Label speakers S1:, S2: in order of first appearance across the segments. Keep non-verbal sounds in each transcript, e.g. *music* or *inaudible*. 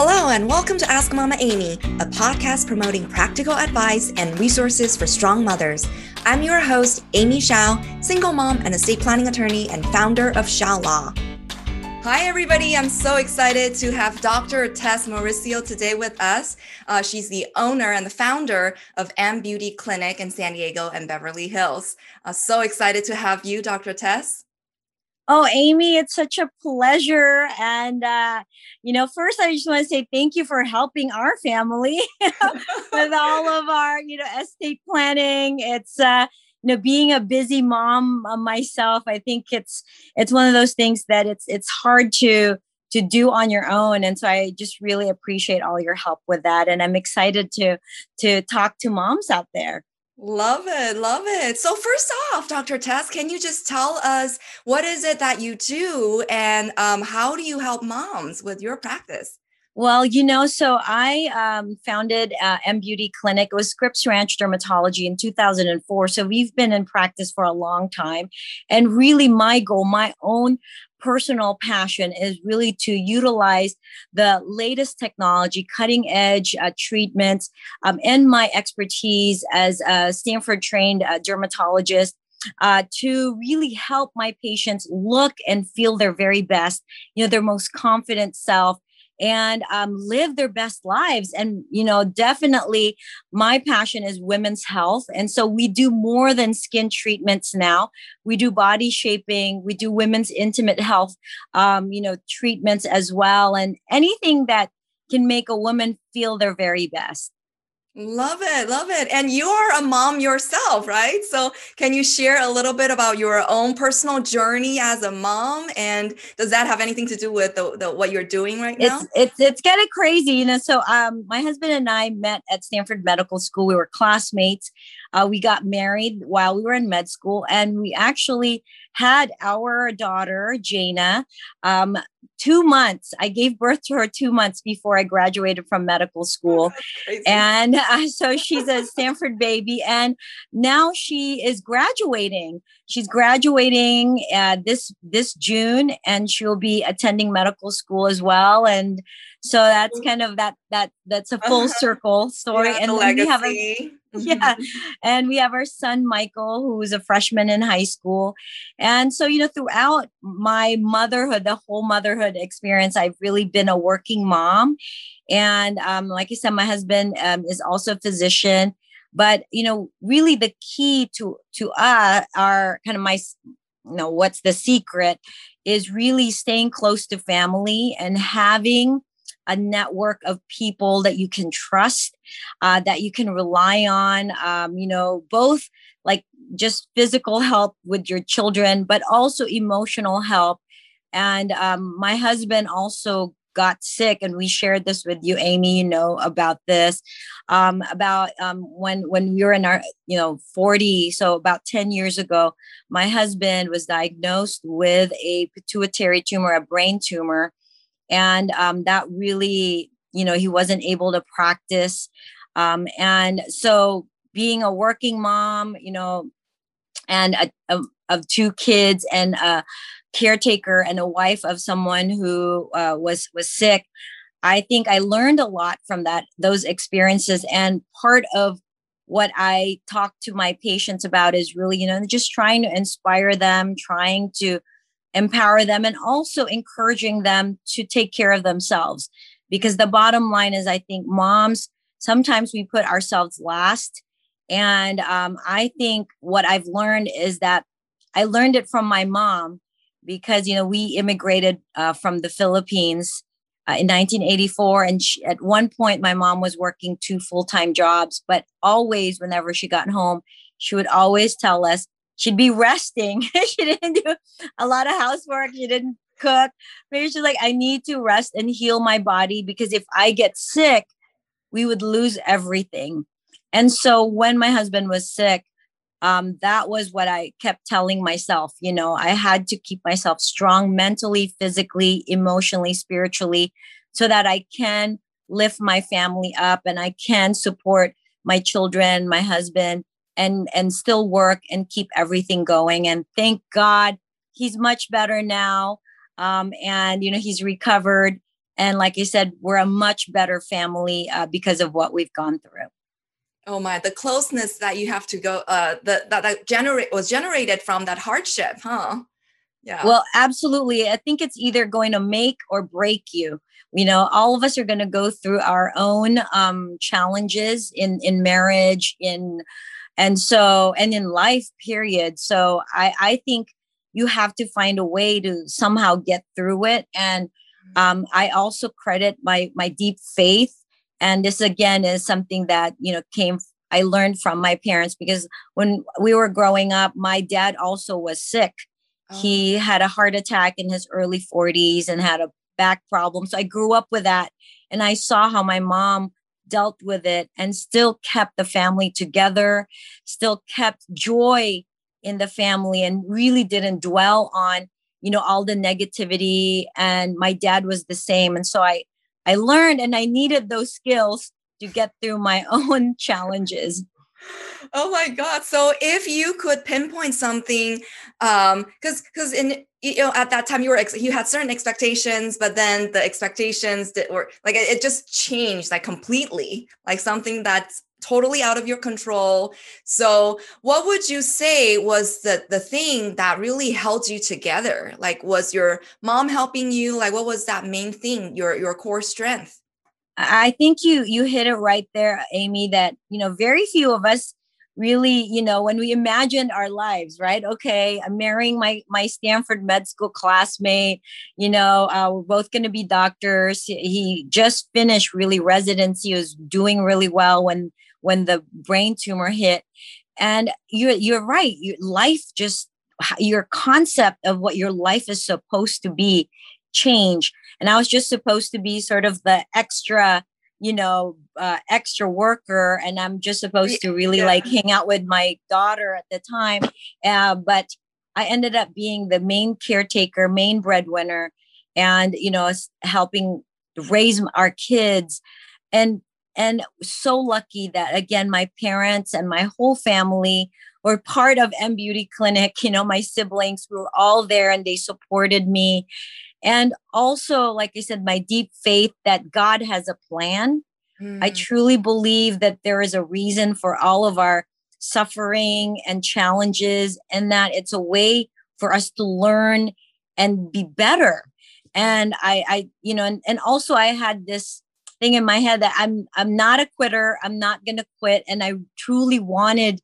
S1: Hello, and welcome to Ask Mama Amy, a podcast promoting practical advice and resources for strong mothers. I'm your host, Amy Shao, single mom and estate planning attorney and founder of Shao Law. Hi, everybody. I'm so excited to have Dr. Tess Mauricio today with us. Uh, she's the owner and the founder of M Beauty Clinic in San Diego and Beverly Hills. Uh, so excited to have you, Dr. Tess.
S2: Oh, Amy, it's such a pleasure. And, uh, you know, first, I just want to say thank you for helping our family *laughs* with all of our, you know, estate planning. It's, uh, you know, being a busy mom uh, myself, I think it's it's one of those things that it's it's hard to to do on your own and so i just really appreciate all your help with that and i'm excited to to talk to moms out there
S1: Love it, love it. So first off, Dr. Tess, can you just tell us what is it that you do and um, how do you help moms with your practice?
S2: Well, you know, so I um, founded uh, M Beauty Clinic. It was Scripps Ranch Dermatology in 2004. So we've been in practice for a long time. And really, my goal, my own personal passion is really to utilize the latest technology, cutting edge uh, treatments, um, and my expertise as a Stanford trained uh, dermatologist. Uh, to really help my patients look and feel their very best, you know, their most confident self, and um, live their best lives. And, you know, definitely my passion is women's health. And so we do more than skin treatments now. We do body shaping, we do women's intimate health, um, you know, treatments as well, and anything that can make a woman feel their very best.
S1: Love it, love it. And you are a mom yourself, right? So, can you share a little bit about your own personal journey as a mom? And does that have anything to do with the, the what you're doing right
S2: now? It's it's it's kind of crazy, you know. So, um, my husband and I met at Stanford Medical School. We were classmates. Uh, we got married while we were in med school, and we actually had our daughter Jana um, two months. I gave birth to her two months before I graduated from medical school. *laughs* and uh, so she's a Stanford baby. And now she is graduating. She's graduating uh, this this June, and she'll be attending medical school as well. And so that's kind of that that that's a full circle story.
S1: Yeah, and
S2: we
S1: have a *laughs*
S2: yeah. And we have our son, Michael, who is a freshman in high school. And so, you know, throughout my motherhood, the whole motherhood experience, I've really been a working mom. And um, like I said, my husband um, is also a physician. But, you know, really the key to, to us are kind of my, you know, what's the secret is really staying close to family and having a network of people that you can trust, uh, that you can rely on, um, you know, both like just physical help with your children, but also emotional help. And um, my husband also got sick and we shared this with you amy you know about this um, about um, when when we were in our you know 40 so about 10 years ago my husband was diagnosed with a pituitary tumor a brain tumor. And um, that really you know he wasn't able to practice. Um, and so being a working mom you know and a, a, of two kids and a caretaker and a wife of someone who uh, was was sick. I think i learned a lot from that those experiences. And part of what i talk to my patients about is really you know just trying to inspire them trying to empower them and also encouraging them to take care of themselves. Because the bottom line is i think moms sometimes we put ourselves last. And um, i think what i've learned is that i learned it from my mom because you know we immigrated uh, from the philippines uh, in 1984 and she, at one point my mom was working two full-time jobs but always whenever she got home she would always tell us she'd be resting. *laughs* she didn't do a lot of housework. She didn't cook. Maybe she's like, I need to rest and heal my body because if I get sick, we would lose everything. And so when my husband was sick, um, that was what I kept telling myself. You know, I had to keep myself strong mentally, physically, emotionally, spiritually, so that I can lift my family up and I can support my children, my husband, and and still work and keep everything going and thank god he's much better now um, and you know he's recovered and like i said we're a much better family uh, because of what we've gone through
S1: oh my the closeness that you have to go uh the, that, that generate was generated from that hardship huh?
S2: Yeah. Well absolutely. I think it's either going to make or break you. You know all of us are going to go through our own um challenges in in marriage in and so and in life period. So i i think you have to find a way to somehow get through it. And mm-hmm. um, i also credit my my deep faith and this again is something that you know came i learned from my parents because when we were growing up my dad also was sick. Oh. he had a heart attack in his early 40s and had a back problem. So i grew up with that and i saw how my mom dealt with it and still kept the family together still kept joy in the family and really didn't dwell on you know all the negativity. And my dad was the same. And so i i learned and i needed those skills to get through my *laughs* own challenges.
S1: Oh my god. So if you could pinpoint something um because because in you know at that time you were ex- you had certain expectations but then the expectations that were like it, it just changed like completely like something that's totally out of your control. So, what would you say was the the thing that really held you together? Like was your mom helping you? Like what was that main thing, your your core strength?
S2: I think you you hit it right there, Amy, that you know, very few of us really, you know, when we imagine our lives, right? Okay, I'm marrying my my Stanford med school classmate. You know, uh, we're both going to be doctors. He just finished really residency. He was doing really well when when the brain tumor hit. And you're you're right. Your life just your concept of what your life is supposed to be change. And I was just supposed to be sort of the extra, you know, uh, extra worker, and I'm just supposed to really yeah. like hang out with my daughter at the time. Uh, but I ended up being the main caretaker, main breadwinner, and you know, helping raise our kids. And and so lucky that again my parents and my whole family were part of m beauty clinic. You know my siblings were all there and they supported me. And also like i said my deep faith that god has a plan. Mm. i truly believe that there is a reason for all of our suffering and challenges and that it's a way for us to learn and be better. And i i you know and, and also i had this thing in my head that I'm I'm not a quitter. I'm not going to quit and I truly wanted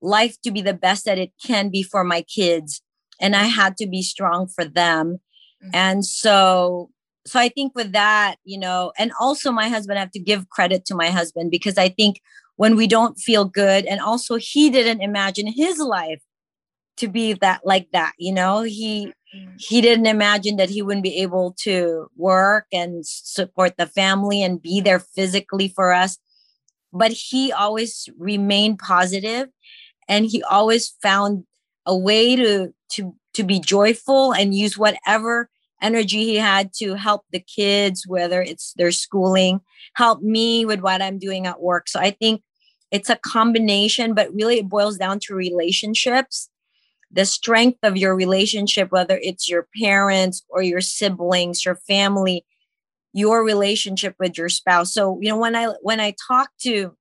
S2: life to be the best that it can be for my kids and I had to be strong for them. Mm-hmm. And so so I think with that, you know, and also my husband I have to give credit to my husband because I think when we don't feel good and also he didn't imagine his life to be that like that, you know, he Mm. he didn't imagine that he wouldn't be able to work and support the family and be there physically for us. But he always remained positive and he always found a way to to to be joyful and use whatever energy he had to help the kids whether it's their schooling help me with what i'm doing at work. So i think it's a combination but really it boils down to relationships the strength of your relationship, whether it's your parents or your siblings, your family, your relationship with your spouse. So, you know, when I when I talk to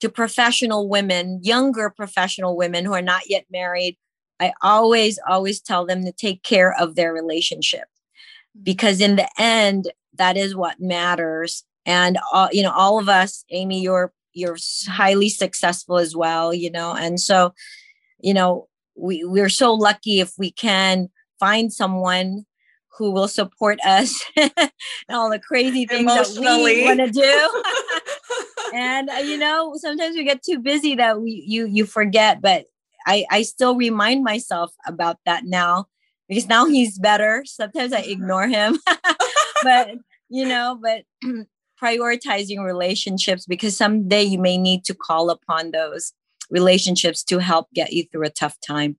S2: to professional women, younger professional women who are not yet married, I always always tell them to take care of their relationship mm-hmm. because in the end that is what matters and all, you know all of us Amy you're you're highly successful as well you know and so you know we we're so lucky if we can find someone who will support us *laughs* and all the crazy things that we want to do. *laughs* and uh, you know, sometimes we get too busy that we you you forget, but I I still remind myself about that now because now he's better. Sometimes I ignore him. *laughs* but you know, but *clears throat* prioritizing relationships because someday you may need to call upon those relationships to help get you through a tough time.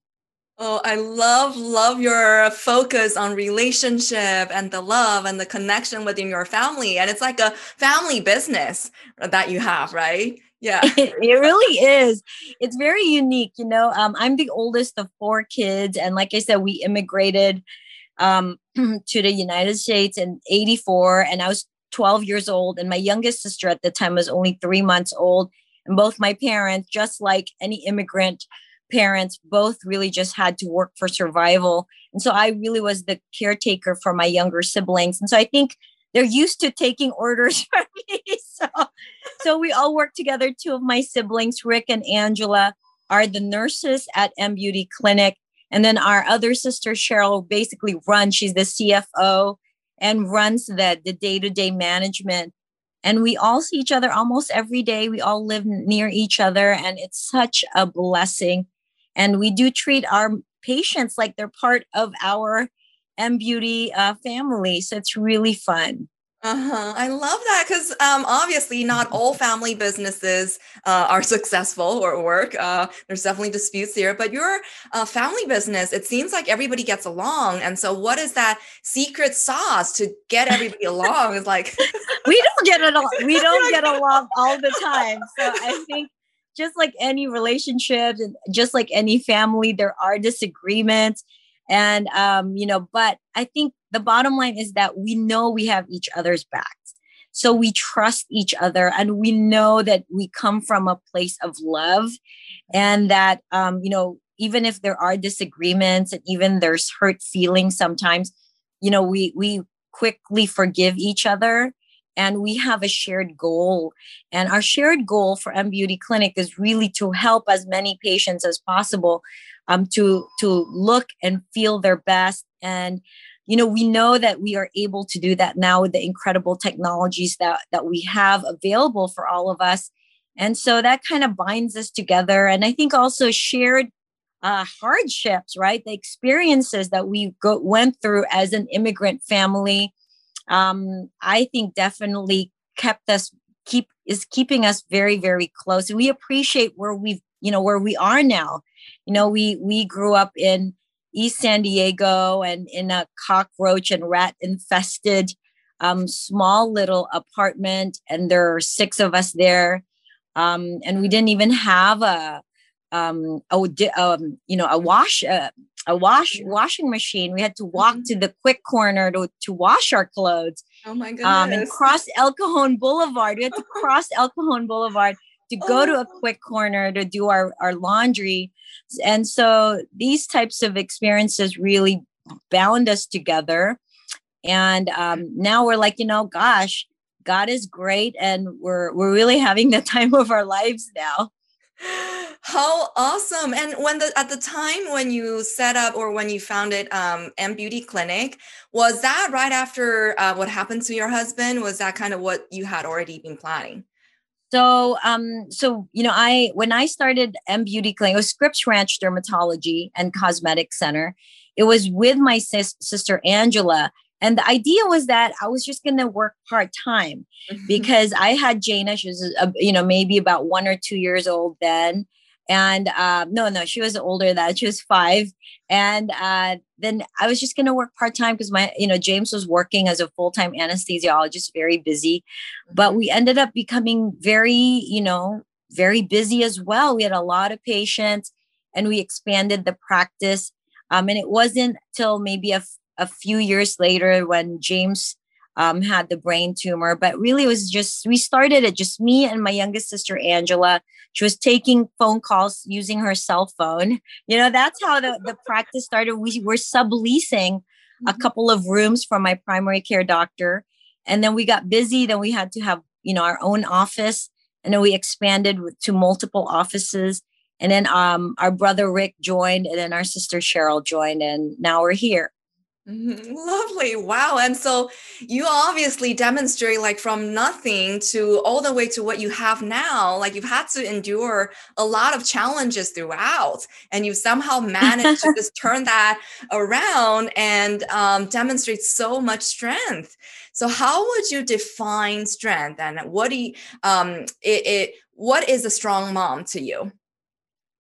S1: Oh, I love, love your focus on relationship and the love and the connection within your family. And it's like a family business that you have, right? Yeah. *laughs*
S2: It, it really is. It's very unique. You know, um, I'm the oldest of four kids. And like I said, we immigrated um, *clears throat* to the United States in 84 and I was 12 years old and my youngest sister at the time was only 3 months old both my parents just like any immigrant parents both really just had to work for survival. And so I really was the caretaker for my younger siblings. And so I think they're used to taking orders *laughs* from me. So so we all work together. Two of my siblings Rick and Angela are the nurses at M Beauty Clinic. And then our other sister, Cheryl, basically runs, she's the CFO and runs the, the day-to-day management. And we all see each other almost every day. We all live near each other, and it's such a blessing. And we do treat our patients like they're part of our M Beauty uh, family. So it's really fun.
S1: Uh-huh. I love that because um, obviously not *laughs* all family businesses uh, are *laughs* successful or work. Uh, there's definitely disputes here, but your uh, family business, it seems like everybody gets along. And so, what is that secret sauce to get *laughs* everybody along? Is like
S2: we don't get it. Al- we don't get along all the time. So I think just like any relationship and just like any family, there are disagreements and, um, you know, but I think the bottom line is that we know we have each other's backs. So we trust each other and we know that we come from a place of love and that, um, you know, even if there are disagreements and even there's hurt feelings sometimes, you know, we, we quickly forgive each other and we have a shared goal. And our shared goal for M Beauty Clinic is really to help as many patients as possible um, to to look and feel their best. And you know we know that we are able to do that now with the incredible technologies that that we have available for all of us. And so that kind of binds us together. And i think also shared uh, hardships right? The experiences that we go, went through as an immigrant family um, i think definitely kept us keep is keeping us very very close. And we appreciate where we've you know where we are now you know we we grew up in east san diego and in a cockroach and rat infested um, small little apartment and there are six of us there um, and we didn't even have a um, a, um, you know a wash uh, a wash washing machine. We had to walk mm-hmm. to the quick corner to, to wash our clothes.
S1: Oh my goodness. Um,
S2: and cross El Cajon Boulevard. We had to *laughs* cross El Cajon Boulevard to go oh. to a oh. quick corner to do our, our laundry. And so these types of experiences really bound us together. And um, now we're like, you know, gosh, God is great, and we're we're really having the *laughs* time of our lives now.
S1: How awesome! And when the at the time when you set up or when you founded um, M Beauty Clinic, was that right after uh, what happened to your husband? Was that kind of what you had already been planning?
S2: So, um, so you know, I when I started M Beauty Clinic, it was Scripps Ranch Dermatology and Cosmetic Center. It was with my sis- sister Angela, and the idea was that I was just going to work part time *laughs* because I had Jana. She was, uh, you know, maybe about one or two years old then, and um, no, no, she was older than that. She was five. And uh, then I was just going to work part time because my, you know, James was working as a full time anesthesiologist, very busy. But we ended up becoming very, you know, very busy as well. We had a lot of patients and we expanded the practice. Um, and it wasn't till maybe a, a few years later when James um, had the brain tumor. But really, it was just, we started it just me and my youngest sister, Angela. She was taking phone calls using her cell phone. You know, that's how the, the practice started. We were subleasing mm-hmm. a couple of rooms from my primary care doctor. And then we got busy. Then we had to have, you know, our own office. And then we expanded to multiple offices. And then um, our brother Rick joined, and then our sister Cheryl joined, and now we're here.
S1: Mm-hmm. *laughs* Lovely. Wow. And so you obviously demonstrate like from nothing to all the way to what you have now. Like you've had to endure a lot of challenges throughout, and you somehow managed to *laughs* just turn that around and um, demonstrate so much strength. So, how would you define strength, and what do you, um, it, it what is a strong mom to you?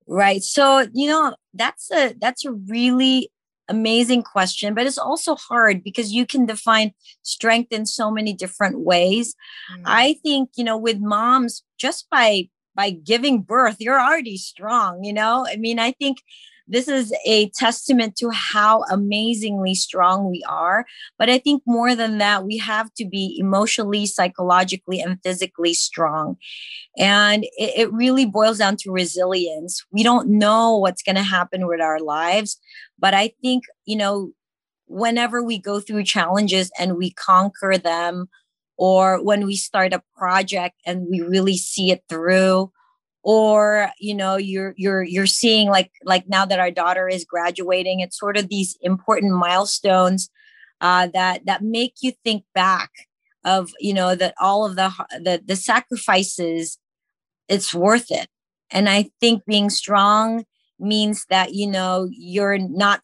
S2: Right. So, you know, that's a that's a really amazing question, but it's also hard because you can define strength in so many different ways. Mm. I think, you know, with moms, just by by giving birth, you're already strong, you know? I mean, I think this is a testament to how amazingly strong we are. But I think more than that, we have to be emotionally, psychologically, and physically strong. And it, it really boils down to resilience. We don't know what's going to happen with our lives. But I think, you know, whenever we go through challenges and we conquer them, or when we start a project and we really see it through, or you know you're you're you're seeing like like now that our daughter is graduating it's sort of these important milestones uh, that that make you think back of you know that all of the the the sacrifices it's worth it. And i think being strong means that you know you're not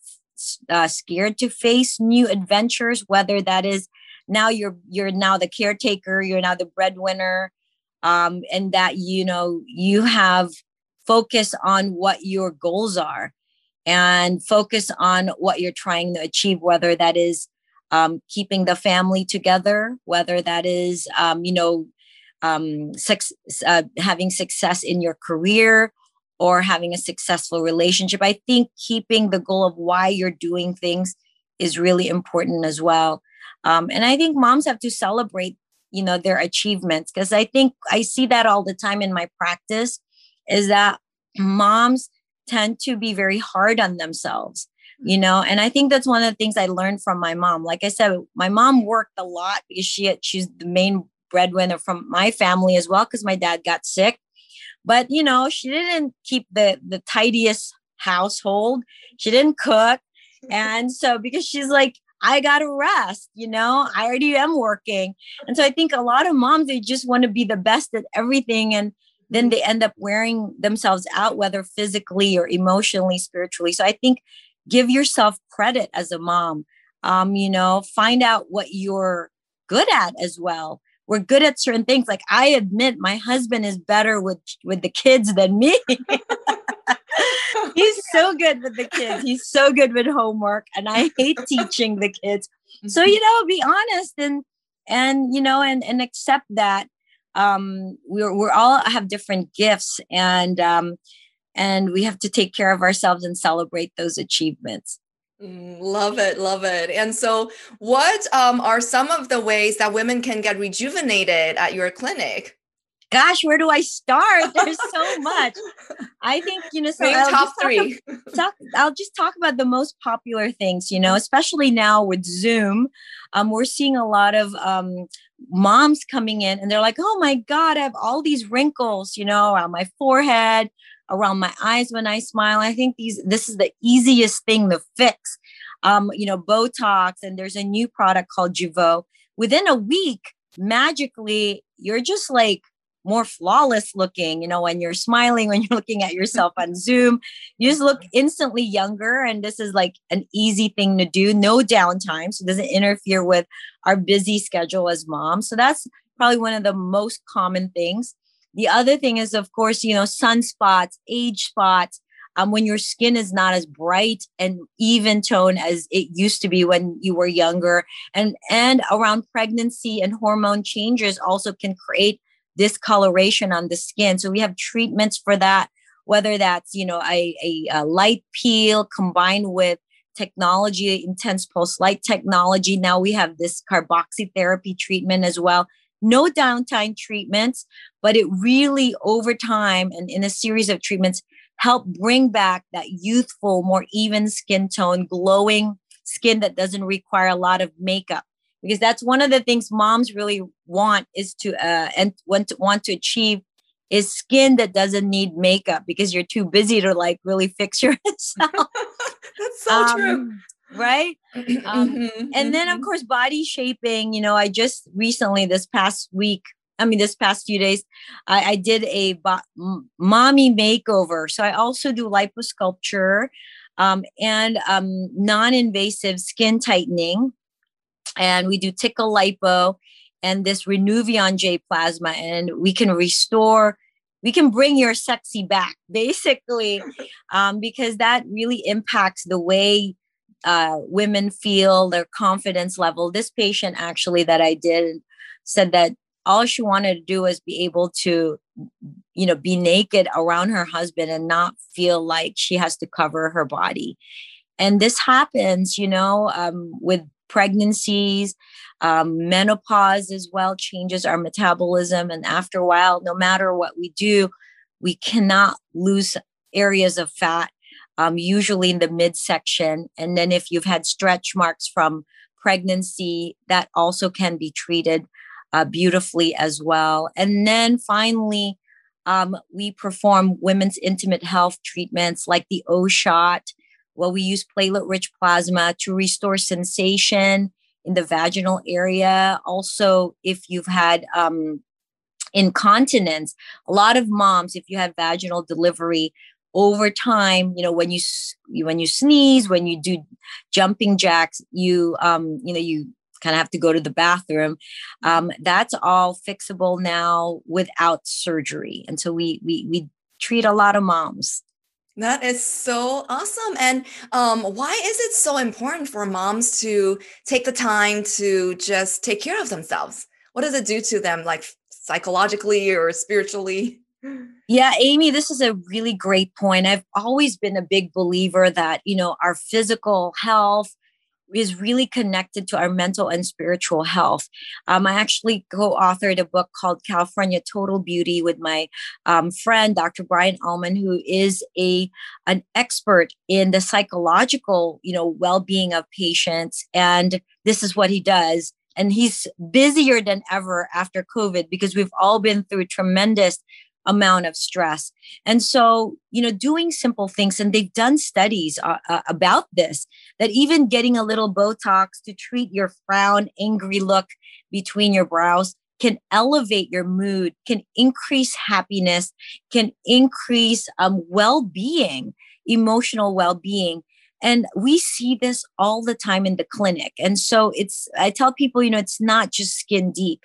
S2: uh, scared to face new adventures whether that is now you're you're now the caretaker you're now the breadwinner um, and that you know you have focus on what your goals are and focus on what you're trying to achieve whether that is um, keeping the family together whether that is um, you know um, sex, uh, having success in your career or having a successful relationship. I think keeping the goal of why you're doing things is really important as well. Um, and i think moms have to celebrate you know their achievements because i think i see that all the time in my practice is that moms tend to be very hard on themselves you mm. know and i think that's one of the things i learned from my mom. Like i said my mom worked a lot because she she's the main breadwinner from my family as well because my dad got sick. But you know she didn't keep the the tidiest household. She didn't cook. *laughs* And so because she's like I got to rest, you know, I already am working. And so I think a lot of moms, they just want to be the best at everything. And then they end up wearing themselves out, whether physically or emotionally, spiritually. So I think give yourself credit as a mom. Um, you know, find out what you're good at as well. We're good at certain things. Like I admit my husband is better with with the kids than me. *laughs* *laughs* he's so good with the kids. He's so good with homework, and I hate teaching the kids. So you know, be honest and and you know, and and accept that um, we're we're all have different gifts, and um, and we have to take care of ourselves and celebrate those achievements.
S1: Mm, love it, love it. And so, what um, are some of the ways that women can get rejuvenated at your clinic?
S2: Gosh, where do I start? *laughs* There's so much. I think, you know, so
S1: I'll top three.
S2: Talk, talk, I'll just talk about the most popular things, you know, especially now with Zoom. Um, we're seeing a lot of um, moms coming in and they're like, oh my God, I have all these wrinkles, you know, on my forehead, around my eyes when I smile. I think these this is the easiest thing to fix. Um, you know, Botox, and there's a new product called Jeuveau. Within a week, magically, you're just like more flawless looking you know when you're smiling when *laughs* you're looking at yourself on zoom. You just look instantly younger and this is like an easy thing to do no downtime so it doesn't interfere with our busy schedule as moms. So that's probably one of the most common things. The other thing is of course you know sunspots age spots um, when your skin is not as bright and even tone as it used to be when you were younger. And and around pregnancy and hormone changes also can create discoloration on the skin. So we have treatments for that, whether that's, you know, a, a, a light peel combined with technology, intense pulse light technology. Now we have this carboxytherapy treatment as well. No downtime treatments, but it really over time and in a series of treatments help bring back that youthful, more even skin tone, glowing skin that doesn't require a lot of makeup because that's one of the things moms really want is to uh and want to want to achieve is skin that doesn't need makeup because you're too busy to like really fix *laughs* yourself. *laughs*
S1: that's so um, true.
S2: Right. *clears throat* Um, mm-hmm, and then, of mm-hmm. course, body shaping. You know, I just recently, this past week, I mean, this past few days, I, I did a bo- mommy makeover. So I also do liposculpture um, and um, non invasive skin tightening and we do tickle lipo and this Renuvion J plasma, and we can restore, we can bring your sexy back, *laughs* basically, um, because that really impacts the way uh, women feel, their confidence level. This patient actually that I did said that all she wanted to do was be able to you know be naked around her husband and not feel like she has to cover her body and this happens you know um, with pregnancies um, menopause as well changes our metabolism. And after a while no matter what we do we cannot lose areas of fat um, usually in the midsection. And then if you've had stretch marks from pregnancy that also can be treated uh, beautifully as well. And then finally um, we perform women's intimate health treatments like the o shot well, we use platelet rich plasma to restore sensation in the vaginal area. Also, if you've had um, incontinence, a lot of moms, if you have vaginal delivery, over time, you know, when you when you sneeze, when you do jumping jacks, you um, you know, you kind of have to go to the bathroom. Um, that's all fixable now without surgery, and so we we we treat a lot of moms.
S1: That is so awesome. And um, why is it so important for moms to take the time to just take care of themselves? What does it do to them, like psychologically or spiritually?
S2: Yeah, Amy, this is a really great point. I've always been a big believer that, you know, our physical health, is really connected to our mental and spiritual health. Um, I actually co-authored a book called California Total Beauty with my um, friend Dr. Brian Ullman, who is a an expert in the psychological, you know, well-being of patients. And this is what he does. And he's busier than ever after COVID because we've all been through tremendous amount of stress. And so, you know, doing simple things, and they've done studies uh, uh, about this, that even getting a little Botox to treat your frown, angry look between your brows can elevate your mood, can increase happiness, can increase um, well being, emotional well being. And we see this all the time in the clinic. And so it's, I tell people, you know, it's not just skin deep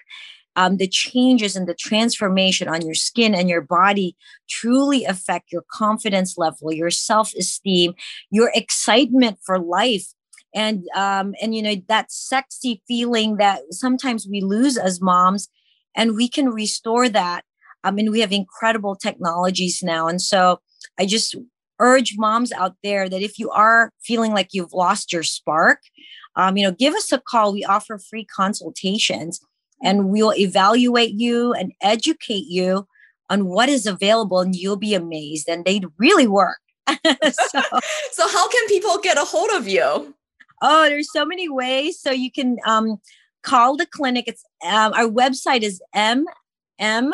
S2: um, the changes and the transformation on your skin and your body truly affect your confidence level, your self esteem, your excitement for life. And um, and you know that sexy feeling that sometimes we lose as moms, and we can restore that. I mean, we have incredible technologies now, and so I just urge moms out there that if you are feeling like you've lost your spark, um, you know, give us a call. We offer free consultations and we'll evaluate you and educate you on what is available and you'll be amazed and they'd really work. *laughs*
S1: So, *laughs* so how can people get a hold of you?
S2: Oh there's so many ways. So you can um, call the clinic. It's um, our website is m m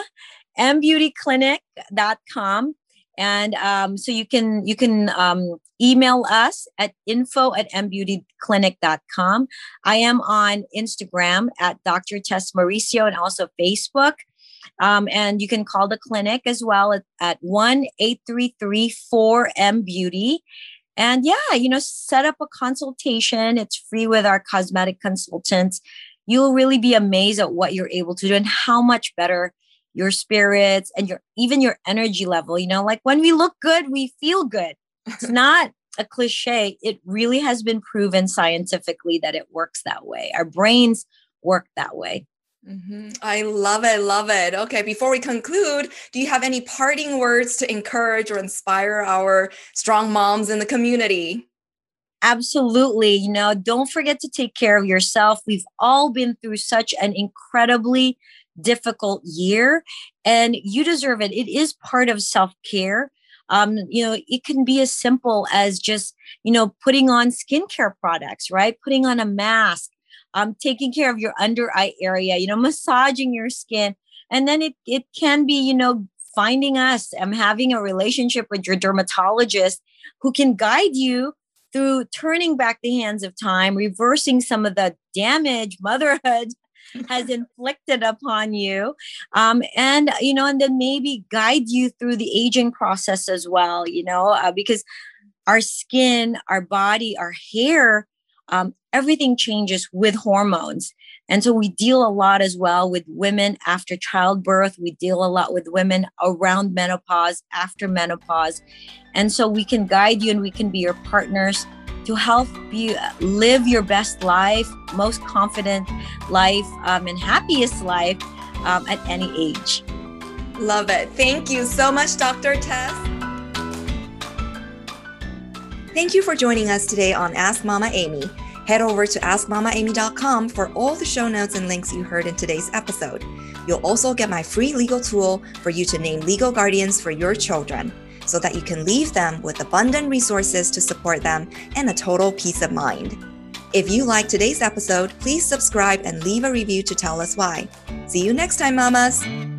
S2: mbeautyclinic.com and um, so you can you can um, email us at info at mbeautyclinic.com. I am on Instagram at Dr. Tess Mauricio and also Facebook. Um, and you can call the clinic as well at, at 1 833 4M Beauty. And yeah, you know, set up a consultation. It's free with our cosmetic consultants. You'll really be amazed at what you're able to do and how much better your spirits and your even your energy level you know like when we look good we feel good it's *laughs* not a cliche it really has been proven scientifically that it works that way our brains work that way
S1: mm-hmm. I love it. Love it. Okay. Before we conclude, do you have any parting words to encourage or inspire our strong moms in the community?
S2: Absolutely. You know, don't forget to take care of yourself. We've all been through such an incredibly difficult year and you deserve it. It is part of self care. Um, you know, it can be as simple as just, you know, putting on skincare products, right? Putting on a mask, um, taking care of your under eye area, you know, massaging your skin. And then it, it can be, you know, finding us and having a relationship with your dermatologist who can guide you through turning back the hands of time, reversing some of the damage motherhood has inflicted upon you um, and you know and then maybe guide you through the aging process as well you know uh, because our skin our body our hair um, everything changes with hormones. And so we deal a lot as well with women after childbirth. We deal a lot with women around menopause after menopause. And so we can guide you and we can be your partners to help you live your best life, most confident life, um, and happiest life um, at any age.
S1: Love it. Thank you so much, Dr. Tess. Thank you for joining us today on Ask Mama Amy. Head over to askmamaamy.com for all the show notes and links you heard in today's episode. You'll also get my free legal tool for you to name legal guardians for your children so that you can leave them with abundant resources to support them and a total peace of mind. If you like today's episode, please subscribe and leave a review to tell us why. See you next time, mamas!